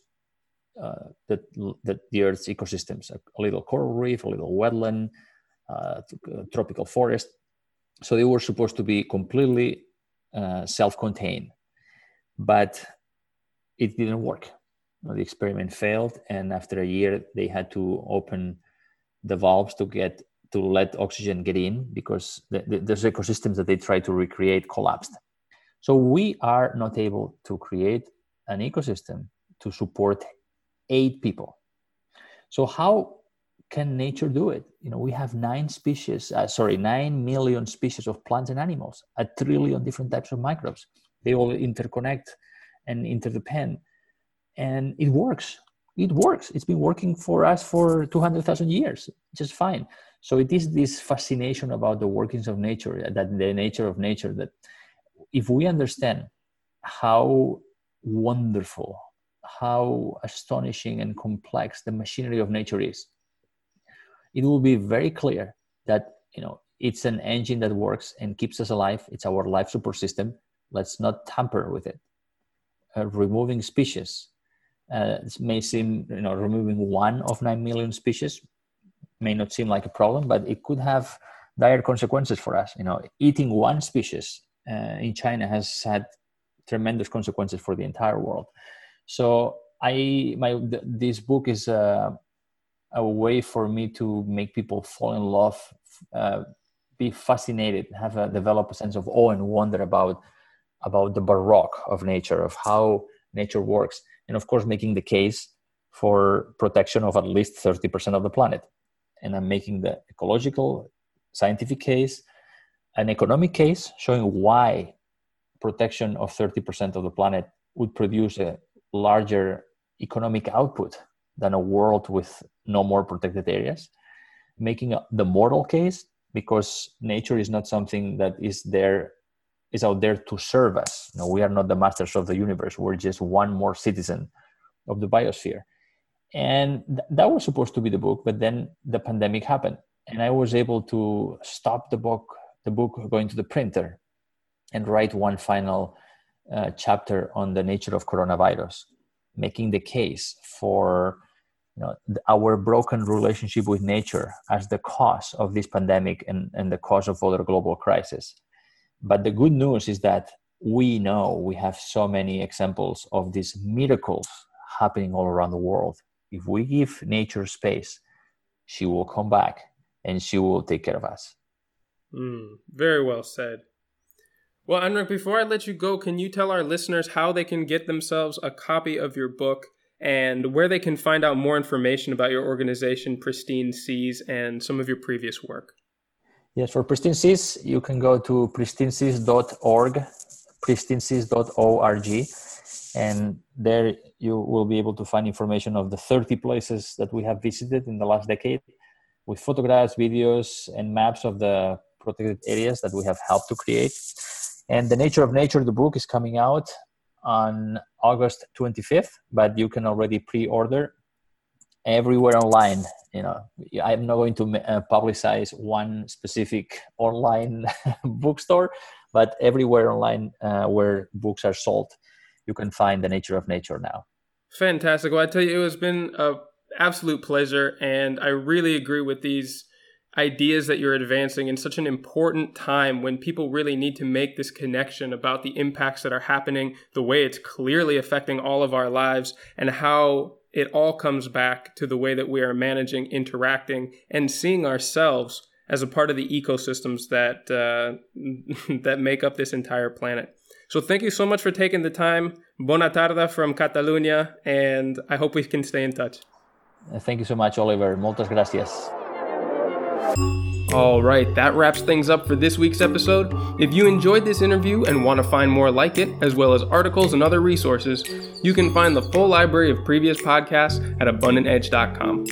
uh, the, the, the, Earth's ecosystems a, little coral reef, a little wetland, uh, tropical forest. So they were supposed to be completely uh, self contained. But it didn't work. The experiment failed, and after a year, they had to open the valves to get to let oxygen get in because the, the, ecosystems that they tried to recreate collapsed. So we are not able to create an ecosystem to support eight people. So how can nature do it? You know, we have nine species, uh, sorry, nine million species of plants and animals, a trillion different types of microbes. They all interconnect and interdepend and it works. It works. It's been working for us for 200000 years just fine. So it is this fascination about the workings of nature that the nature of nature that if we understand how wonderful how astonishing and complex the machinery of nature is it will be very clear that you know it's an engine that works and keeps us alive. It's our life support system. Let's not tamper with it uh, removing species. Uh, may seem, you know, removing one of 9 million species may not seem like a problem, but it could have dire consequences for us. You know, eating one species uh, in China has had tremendous consequences for the entire world. So I, my, th- this book is a, a way for me to make people fall in love, uh, be fascinated, have a, develop a sense of awe and wonder about about the baroque of nature, of how nature works, and of course, making the case for protection of at least 30% of the planet. And I'm making the ecological, scientific case, an economic case showing why protection of 30% of the planet would produce a larger economic output than a world with no more protected areas. Making the moral case because nature is not something that is there is out there to serve us. We are not the masters of the universe. We're just one more citizen of the biosphere. And th- that was supposed to be the book, but then the pandemic happened, and I was able to stop the book, the book going to the printer, and write one final uh, chapter on the nature of coronavirus, making the case for you know, our broken relationship with nature as the cause of this pandemic and, and the cause of other global crises. But the good news is that we know we have so many examples of these miracles happening all around the world. If we give nature space, she will come back and she will take care of us. Mm, very well said. Well, Enric, before I let you go, can you tell our listeners how they can get themselves a copy of your book and where they can find out more information about your organization, Pristine Seas, and some of your previous work? Yes, for Pristine Seas, you can go to pristineseas.org, pristineseas.org, and there you will be able to find information of the 30 places that we have visited in the last decade with photographs, videos, and maps of the protected areas that we have helped to create. And The Nature of Nature, the book, is coming out on August 25th, but you can already pre-order everywhere online. You know, I'm not going to uh, publicize one specific online bookstore, but everywhere online uh, where books are sold, you can find the nature of nature now. Fantastic. Well, I tell you, it has been a absolute pleasure, and I really agree with these ideas that you're advancing in such an important time when people really need to make this connection about the impacts that are happening, the way it's clearly affecting all of our lives, and how it all comes back to the way that we are managing, interacting, and seeing ourselves as a part of the ecosystems that uh, that make up this entire planet. So thank you so much for taking the time. Bona tarda from Catalunya, and I hope we can stay in touch. Thank you so much, Oliver. Muchas gracias. All right, that wraps things up for this week's episode. If you enjoyed this interview and want to find more like it, as well as articles and other resources, you can find the full library of previous podcasts at abundantedge.com.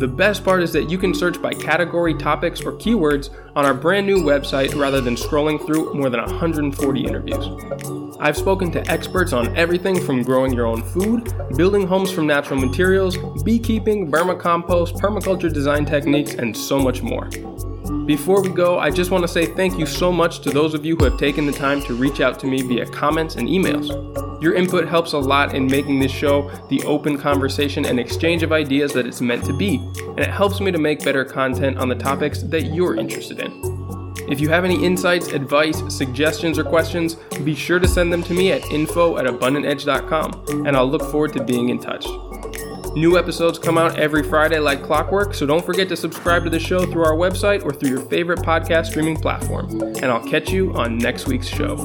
The best part is that you can search by category, topics, or keywords on our brand new website rather than scrolling through more than 140 interviews. I've spoken to experts on everything from growing your own food, building homes from natural materials, beekeeping, vermicompost, permaculture design techniques, and so much more. Before we go, I just want to say thank you so much to those of you who have taken the time to reach out to me via comments and emails. Your input helps a lot in making this show the open conversation and exchange of ideas that it's meant to be, and it helps me to make better content on the topics that you're interested in. If you have any insights, advice, suggestions, or questions, be sure to send them to me at info at abundantedge.com, and I'll look forward to being in touch. New episodes come out every Friday like clockwork, so don't forget to subscribe to the show through our website or through your favorite podcast streaming platform. And I'll catch you on next week's show.